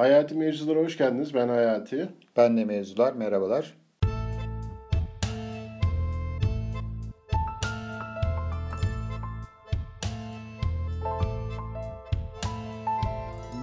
Hayati Mevzulara hoş geldiniz. Ben Hayati. Ben de Mevzular. Merhabalar.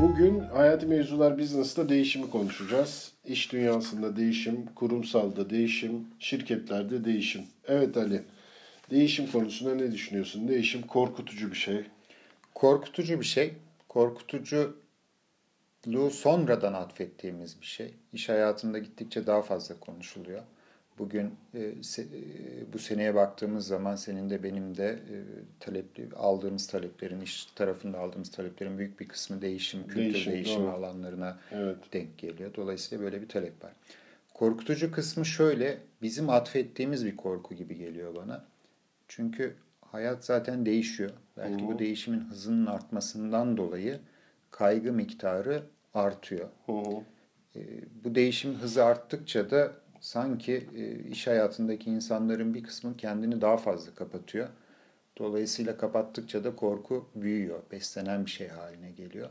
Bugün Hayati Mevzular Business'ta değişimi konuşacağız. İş dünyasında değişim, kurumsalda değişim, şirketlerde değişim. Evet Ali, değişim konusunda ne düşünüyorsun? Değişim korkutucu bir şey. Korkutucu bir şey. Korkutuculuğu sonradan atfettiğimiz bir şey. İş hayatında gittikçe daha fazla konuşuluyor. Bugün e, se, e, bu seneye baktığımız zaman senin de benim de e, talepli aldığımız taleplerin iş tarafında aldığımız taleplerin büyük bir kısmı değişim, kültür değişim, değişim doğru. alanlarına evet. denk geliyor. Dolayısıyla böyle bir talep var. Korkutucu kısmı şöyle, bizim atfettiğimiz bir korku gibi geliyor bana. Çünkü hayat zaten değişiyor. Belki Hı-hı. bu değişimin hızının artmasından dolayı kaygı miktarı artıyor. E, bu değişim hızı arttıkça da sanki e, iş hayatındaki insanların bir kısmı kendini daha fazla kapatıyor. Dolayısıyla kapattıkça da korku büyüyor, beslenen bir şey haline geliyor.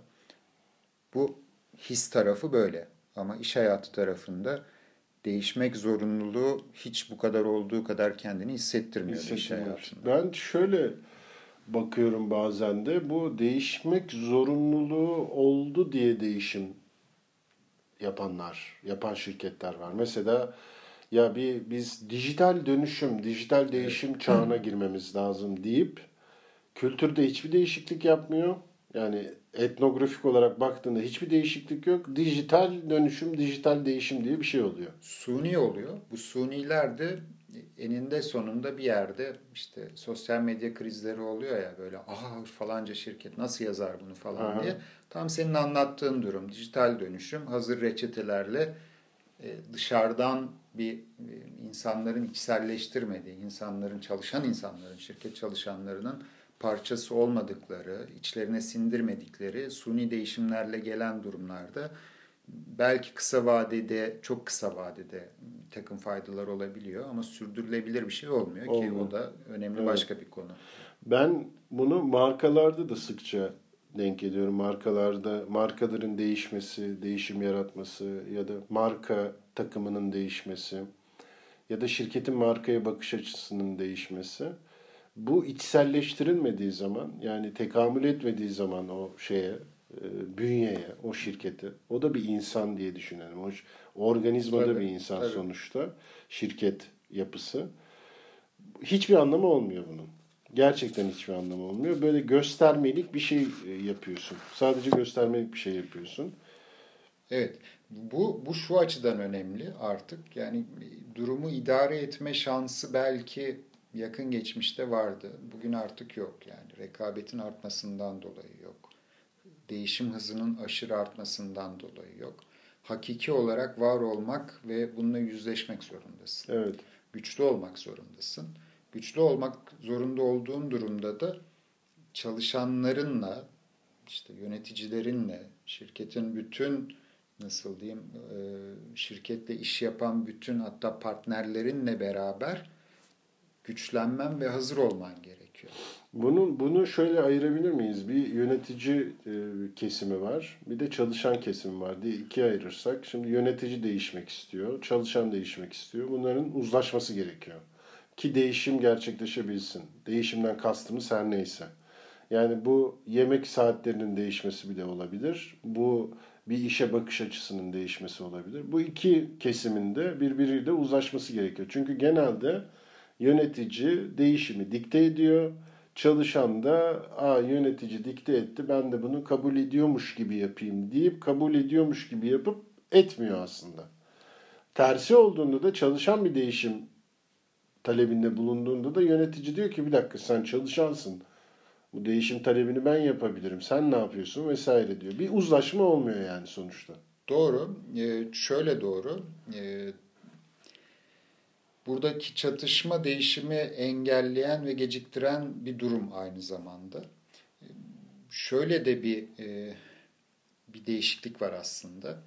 Bu his tarafı böyle ama iş hayatı tarafında değişmek zorunluluğu hiç bu kadar olduğu kadar kendini hissettirmiyor, hissettirmiyor. iş hayatında. Ben şöyle bakıyorum bazen de bu değişmek zorunluluğu oldu diye değişim yapanlar, yapan şirketler var. Mesela ya bir biz dijital dönüşüm, dijital değişim evet. çağına girmemiz lazım deyip kültürde hiçbir değişiklik yapmıyor. Yani etnografik olarak baktığında hiçbir değişiklik yok. Dijital dönüşüm, dijital değişim diye bir şey oluyor. Suni oluyor. Bu suniler de eninde sonunda bir yerde işte sosyal medya krizleri oluyor ya böyle aha falanca şirket nasıl yazar bunu falan Aha. diye. Tam senin anlattığın durum dijital dönüşüm hazır reçetelerle e, dışarıdan bir e, insanların içselleştirmediği, insanların çalışan insanların, şirket çalışanlarının parçası olmadıkları, içlerine sindirmedikleri suni değişimlerle gelen durumlarda belki kısa vadede, çok kısa vadede takım faydalar olabiliyor ama sürdürülebilir bir şey olmuyor Olma. ki o da önemli evet. başka bir konu. Ben bunu markalarda da sıkça denk ediyorum. Markalarda markaların değişmesi, değişim yaratması ya da marka takımının değişmesi ya da şirketin markaya bakış açısının değişmesi. Bu içselleştirilmediği zaman yani tekamül etmediği zaman o şeye, e, bünyeye, o şirkete, o da bir insan diye düşünelim. O organizma da bir insan tabii. sonuçta. Şirket yapısı. Hiçbir anlamı olmuyor bunun. Gerçekten hiçbir anlamı olmuyor. Böyle göstermelik bir şey e, yapıyorsun. Sadece göstermelik bir şey yapıyorsun. Evet. Bu, bu şu açıdan önemli artık. Yani durumu idare etme şansı belki yakın geçmişte vardı. Bugün artık yok yani. Rekabetin artmasından dolayı yok. Değişim hızının aşırı artmasından dolayı yok. Hakiki olarak var olmak ve bununla yüzleşmek zorundasın. Evet. Güçlü olmak zorundasın. Güçlü olmak zorunda olduğun durumda da çalışanlarınla, işte yöneticilerinle, şirketin bütün nasıl diyeyim e, şirketle iş yapan bütün hatta partnerlerinle beraber güçlenmen ve hazır olman gerekiyor. Bunu bunu şöyle ayırabilir miyiz? Bir yönetici e, kesimi var, bir de çalışan kesimi var diye ikiye ayırırsak. Şimdi yönetici değişmek istiyor, çalışan değişmek istiyor. Bunların uzlaşması gerekiyor. Ki değişim gerçekleşebilsin. Değişimden kastımız her neyse. Yani bu yemek saatlerinin değişmesi bile olabilir. Bu bir işe bakış açısının değişmesi olabilir. Bu iki kesiminde birbiriyle uzlaşması gerekiyor. Çünkü genelde yönetici değişimi dikte ediyor. Çalışan da Aa, yönetici dikte etti ben de bunu kabul ediyormuş gibi yapayım deyip kabul ediyormuş gibi yapıp etmiyor aslında. Tersi olduğunda da çalışan bir değişim talebinde bulunduğunda da yönetici diyor ki bir dakika sen çalışansın bu değişim talebini ben yapabilirim. Sen ne yapıyorsun vesaire diyor. Bir uzlaşma olmuyor yani sonuçta. Doğru. Ee, şöyle doğru. Ee, buradaki çatışma değişimi engelleyen ve geciktiren bir durum aynı zamanda. Şöyle de bir e, bir değişiklik var aslında.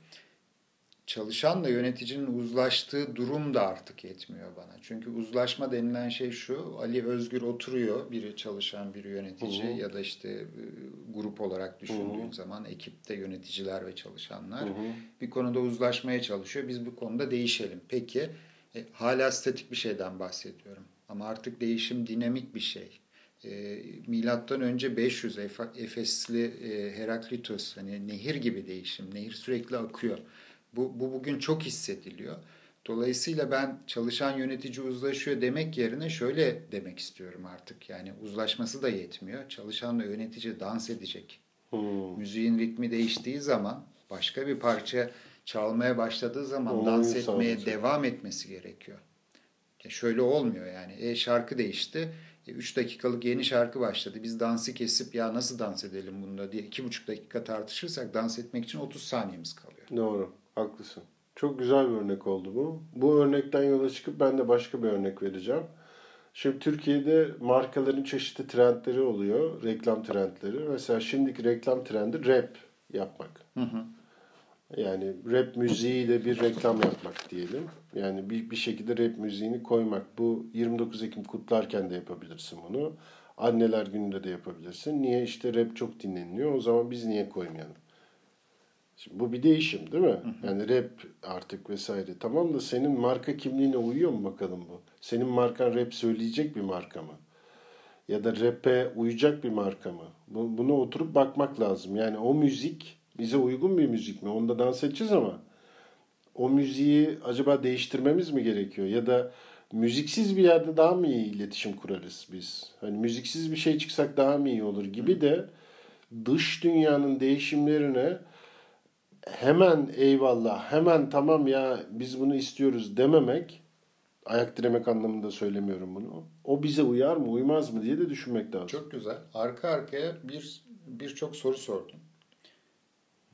çalışanla yöneticinin uzlaştığı durum da artık yetmiyor bana. Çünkü uzlaşma denilen şey şu, Ali Özgür oturuyor, biri çalışan, biri yönetici hı hı. ya da işte e, grup olarak düşündüğün hı hı. zaman ekipte yöneticiler ve çalışanlar hı hı. bir konuda uzlaşmaya çalışıyor. Biz bu konuda değişelim. Peki e, hala statik bir şeyden bahsediyorum. Ama artık değişim dinamik bir şey. E, milattan önce 500 Efesli e, Heraklitos hani nehir gibi değişim. Nehir sürekli akıyor. Bu, bu bugün çok hissediliyor. Dolayısıyla ben çalışan yönetici uzlaşıyor demek yerine şöyle demek istiyorum artık. Yani uzlaşması da yetmiyor. Çalışanla yönetici dans edecek. Hmm. Müziğin ritmi değiştiği zaman başka bir parça çalmaya başladığı zaman Onu dans etmeye sadece. devam etmesi gerekiyor. Ya şöyle olmuyor yani. E şarkı değişti. 3 e, dakikalık yeni şarkı başladı. Biz dansı kesip ya nasıl dans edelim bunda diye 2,5 dakika tartışırsak dans etmek için 30 saniyemiz kalıyor. Doğru. Haklısın. Çok güzel bir örnek oldu bu. Bu örnekten yola çıkıp ben de başka bir örnek vereceğim. Şimdi Türkiye'de markaların çeşitli trendleri oluyor. Reklam trendleri. Mesela şimdiki reklam trendi rap yapmak. Hı hı. Yani rap müziğiyle bir reklam yapmak diyelim. Yani bir, bir şekilde rap müziğini koymak. Bu 29 Ekim kutlarken de yapabilirsin bunu. Anneler gününde de yapabilirsin. Niye? işte rap çok dinleniliyor. O zaman biz niye koymayalım? Şimdi bu bir değişim değil mi? Yani rap artık vesaire. Tamam da senin marka kimliğine uyuyor mu bakalım bu? Senin markan rap söyleyecek bir marka mı? Ya da rap'e uyacak bir marka mı? Buna oturup bakmak lazım. Yani o müzik bize uygun bir müzik mi? Onda dans edeceğiz ama o müziği acaba değiştirmemiz mi gerekiyor? Ya da müziksiz bir yerde daha mı iyi iletişim kurarız biz? Hani müziksiz bir şey çıksak daha mı iyi olur gibi de dış dünyanın değişimlerine hemen eyvallah, hemen tamam ya biz bunu istiyoruz dememek, ayak diremek anlamında söylemiyorum bunu. O bize uyar mı, uymaz mı diye de düşünmek lazım. Çok güzel. Arka arkaya bir birçok soru sordum.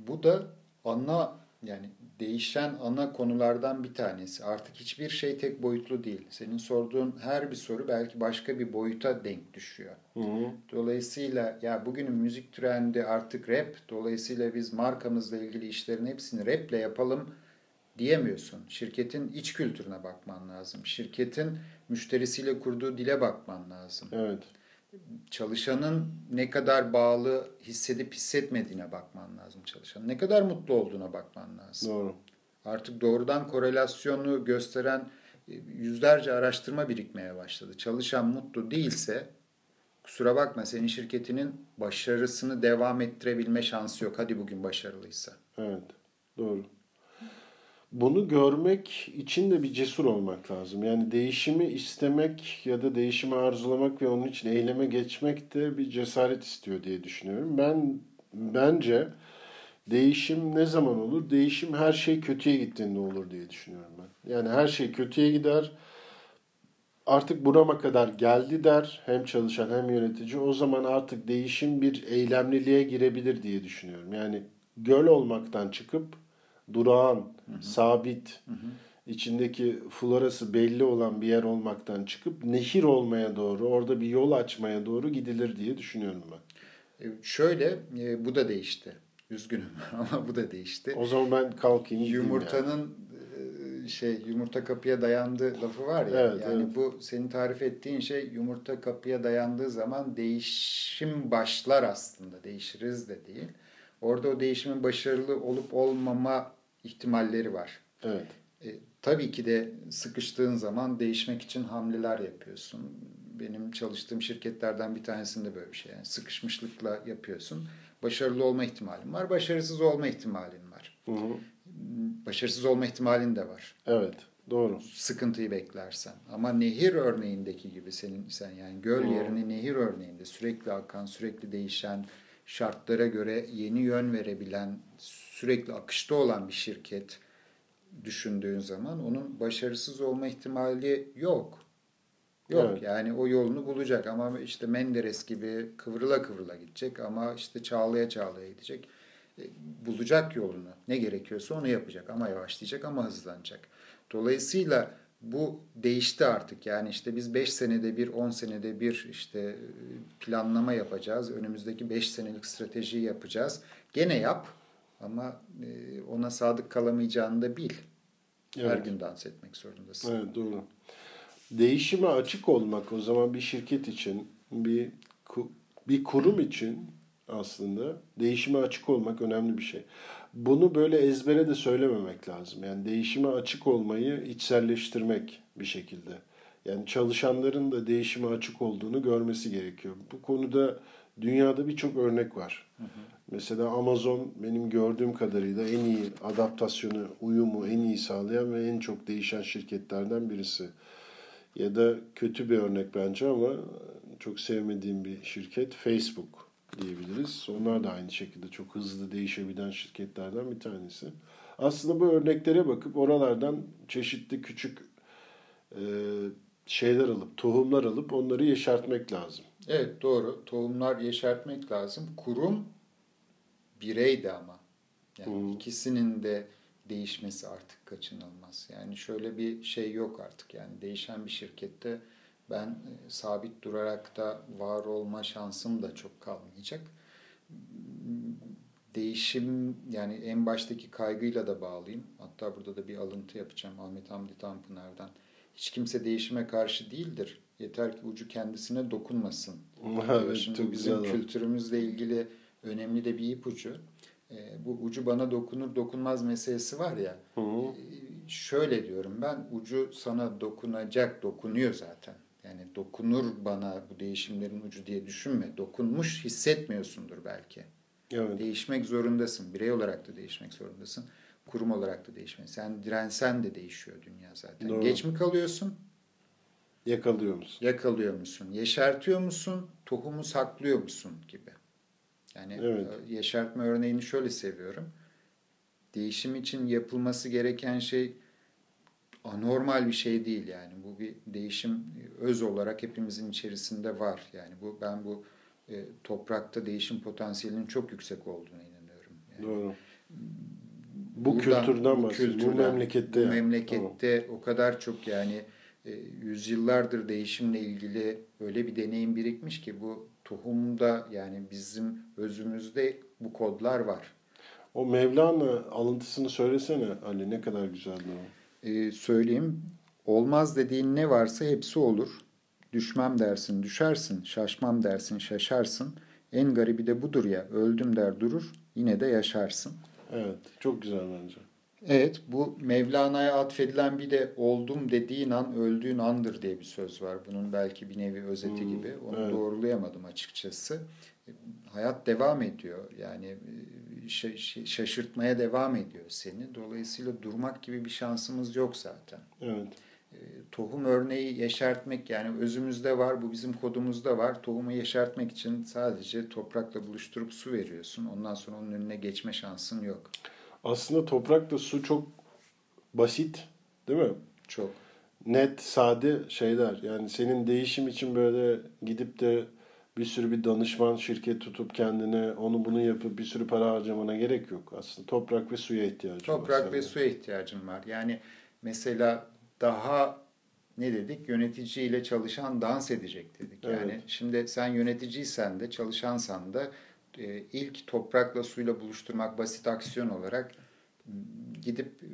Bu da ana yani değişen ana konulardan bir tanesi. Artık hiçbir şey tek boyutlu değil. Senin sorduğun her bir soru belki başka bir boyuta denk düşüyor. Hı hı. Dolayısıyla ya bugünün müzik trendi artık rap. Dolayısıyla biz markamızla ilgili işlerin hepsini raple yapalım diyemiyorsun. Şirketin iç kültürüne bakman lazım. Şirketin müşterisiyle kurduğu dile bakman lazım. Evet çalışanın ne kadar bağlı hissedip hissetmediğine bakman lazım çalışan. Ne kadar mutlu olduğuna bakman lazım. Doğru. Artık doğrudan korelasyonu gösteren e, yüzlerce araştırma birikmeye başladı. Çalışan mutlu değilse kusura bakma senin şirketinin başarısını devam ettirebilme şansı yok. Hadi bugün başarılıysa. Evet. Doğru bunu görmek için de bir cesur olmak lazım. Yani değişimi istemek ya da değişimi arzulamak ve onun için eyleme geçmek de bir cesaret istiyor diye düşünüyorum. Ben bence değişim ne zaman olur? Değişim her şey kötüye gittiğinde olur diye düşünüyorum ben. Yani her şey kötüye gider. Artık burama kadar geldi der hem çalışan hem yönetici. O zaman artık değişim bir eylemliliğe girebilir diye düşünüyorum. Yani göl olmaktan çıkıp durağan, hı hı. sabit, hı hı. içindeki florası belli olan bir yer olmaktan çıkıp nehir olmaya doğru, orada bir yol açmaya doğru gidilir diye düşünüyorum ben. E, şöyle, e, bu da değişti. Üzgünüm ama bu da değişti. O zaman ben kalkayım. Yumurtanın yani. şey yumurta kapıya dayandığı lafı var ya. Evet, yani evet. bu senin tarif ettiğin şey yumurta kapıya dayandığı zaman değişim başlar aslında. Değişiriz de değil. Orada o değişimin başarılı olup olmama ihtimalleri var. Evet. E, tabii ki de sıkıştığın zaman değişmek için hamleler yapıyorsun. Benim çalıştığım şirketlerden bir tanesinde böyle bir şey. Yani sıkışmışlıkla yapıyorsun. Başarılı olma ihtimalin var, başarısız olma ihtimalin var. Hı hı. Başarısız olma ihtimalin de var. Evet. Doğru. Sıkıntıyı beklersen. Ama nehir örneğindeki gibi senin sen yani göl yerine nehir örneğinde sürekli akan, sürekli değişen, şartlara göre yeni yön verebilen, sürekli akışta olan bir şirket düşündüğün zaman onun başarısız olma ihtimali yok. Yok evet. yani o yolunu bulacak ama işte Menderes gibi kıvrıla kıvrıla gidecek ama işte çağlaya çağlaya gidecek. E, bulacak yolunu. Ne gerekiyorsa onu yapacak ama yavaşlayacak ama hızlanacak. Dolayısıyla bu değişti artık. Yani işte biz 5 senede bir, 10 senede bir işte e, planlama yapacağız. Önümüzdeki 5 senelik stratejiyi yapacağız. Gene yap Ama e, ona sadık kalamayacağını da bil. Evet. Her gün dans etmek zorundasın. Evet doğru. Değişime açık olmak o zaman bir şirket için, bir bir kurum için aslında değişime açık olmak önemli bir şey. Bunu böyle ezbere de söylememek lazım. Yani değişime açık olmayı içselleştirmek bir şekilde. Yani çalışanların da değişime açık olduğunu görmesi gerekiyor. Bu konuda dünyada birçok örnek var. Hı hı. Mesela Amazon benim gördüğüm kadarıyla en iyi adaptasyonu, uyumu en iyi sağlayan ve en çok değişen şirketlerden birisi. Ya da kötü bir örnek bence ama çok sevmediğim bir şirket Facebook diyebiliriz. Onlar da aynı şekilde çok hızlı değişebilen şirketlerden bir tanesi. Aslında bu örneklere bakıp oralardan çeşitli küçük e, şeyler alıp, tohumlar alıp onları yeşertmek lazım. Evet doğru. Tohumlar yeşertmek lazım. Kurum birey de ama. Yani hmm. ikisinin de değişmesi artık kaçınılmaz. Yani şöyle bir şey yok artık. Yani değişen bir şirkette ben e, sabit durarak da var olma şansım da çok kalmayacak. Değişim yani en baştaki kaygıyla da bağlayayım. Hatta burada da bir alıntı yapacağım Ahmet Hamdi Tanpınar'dan. Hiç kimse değişime karşı değildir. Yeter ki ucu kendisine dokunmasın. Evet, Şimdi bizim güzel. kültürümüzle ilgili önemli de bir ipucu. E, bu ucu bana dokunur dokunmaz meselesi var ya. Hı hı. E, şöyle diyorum ben ucu sana dokunacak dokunuyor zaten. Yani dokunur bana bu değişimlerin ucu diye düşünme. Dokunmuş hissetmiyorsundur belki. Evet. Değişmek zorundasın. Birey olarak da değişmek zorundasın. Kurum olarak da değişmek. Sen dirensen de değişiyor dünya zaten. Doğru. Geç mi kalıyorsun? Yakalıyor musun? Yakalıyor musun? Yeşertiyor musun? Tohumu saklıyor musun gibi. Yani evet. E, yeşertme örneğini şöyle seviyorum. Değişim için yapılması gereken şey anormal bir şey değil yani. Bu bir değişim öz olarak hepimizin içerisinde var. Yani bu ben bu e, toprakta değişim potansiyelinin çok yüksek olduğunu inanıyorum. Yani, Doğru. Bu buradan, kültürden bu, kültürden, bu memlekette. Bu memlekette tamam. o kadar çok yani e, yüzyıllardır değişimle ilgili öyle bir deneyim birikmiş ki bu tohumda yani bizim özümüzde bu kodlar var. O Mevlana alıntısını söylesene Ali ne kadar güzeldi o. Ee, söyleyeyim. Olmaz dediğin ne varsa hepsi olur. Düşmem dersin düşersin, şaşmam dersin şaşarsın. En garibi de budur ya öldüm der durur yine de yaşarsın. Evet çok güzel bence. Evet bu Mevlana'ya atfedilen bir de oldum dediğin an öldüğün andır diye bir söz var. Bunun belki bir nevi özeti hmm, gibi. Onu evet. doğrulayamadım açıkçası. Hayat devam ediyor. Yani e, şaşırtmaya devam ediyor seni. Dolayısıyla durmak gibi bir şansımız yok zaten. Evet. E, tohum örneği yeşertmek yani özümüzde var, bu bizim kodumuzda var. Tohumu yeşertmek için sadece toprakla buluşturup su veriyorsun. Ondan sonra onun önüne geçme şansın yok. Aslında toprakla su çok basit değil mi? Çok. Net, sade şeyler. Yani senin değişim için böyle gidip de bir sürü bir danışman şirket tutup kendine onu bunu yapıp bir sürü para harcamana gerek yok. Aslında toprak ve suya ihtiyacın toprak var. Toprak ve suya ihtiyacın var. Yani mesela daha ne dedik? Yöneticiyle çalışan dans edecek dedik. Yani evet. şimdi sen yöneticiysen de çalışansan da ilk toprakla suyla buluşturmak basit aksiyon olarak gidip e,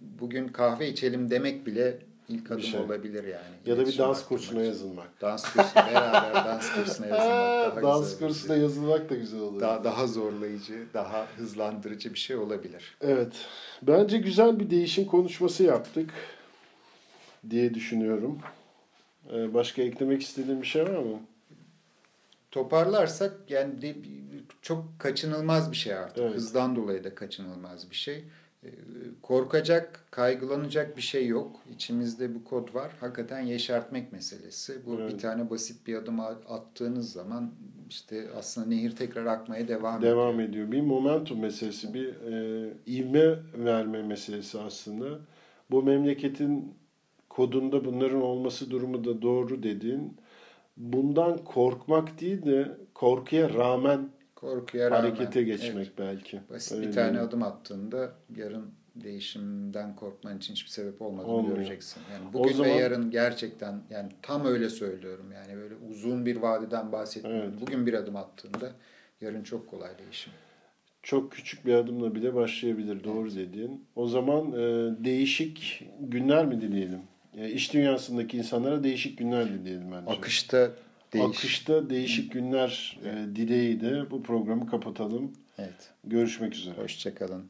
bugün kahve içelim demek bile ilk adım şey. olabilir yani. Ya da bir dans kursuna için. yazılmak. Dans kursuna beraber dans kursuna yazılmak daha Dans kursuna şey. yazılmak da güzel olur. Daha, daha zorlayıcı, daha hızlandırıcı bir şey olabilir. Evet. Bence güzel bir değişim konuşması yaptık diye düşünüyorum. Ee, başka eklemek istediğin bir şey var mı? Toparlarsak yani de, çok kaçınılmaz bir şey artık. Evet. Hızdan dolayı da kaçınılmaz bir şey. Ee, korkacak, kaygılanacak bir şey yok. İçimizde bu kod var. Hakikaten yeşertmek meselesi. Bu evet. bir tane basit bir adım attığınız zaman işte aslında nehir tekrar akmaya devam, ediyor. Devam ediyor. Bir momentum meselesi, bir e, ivme verme meselesi aslında. Bu memleketin kodunda bunların olması durumu da doğru dediğin. Bundan korkmak değil de korkuya rağmen korkuya rağmen harekete geçmek evet. belki. Basit Öyle bir tane değil. adım attığında yarın değişimden korkman için hiçbir sebep olmadığını Olmuyor. göreceksin. Yani bugün zaman, ve yarın gerçekten yani tam öyle söylüyorum. Yani böyle uzun bir vadeden bahsetmiyorum. Evet. Bugün bir adım attığında yarın çok kolay değişim. çok küçük bir adımla bile başlayabilir. Doğru dediğin. O zaman e, değişik günler mi dileyelim? E, iş dünyasındaki insanlara değişik günler dileyelim bence. Akışta değiş. Akışta değişik günler e, dileğiyle bu programı kapatalım. Evet. Görüşmek üzere. Hoşçakalın.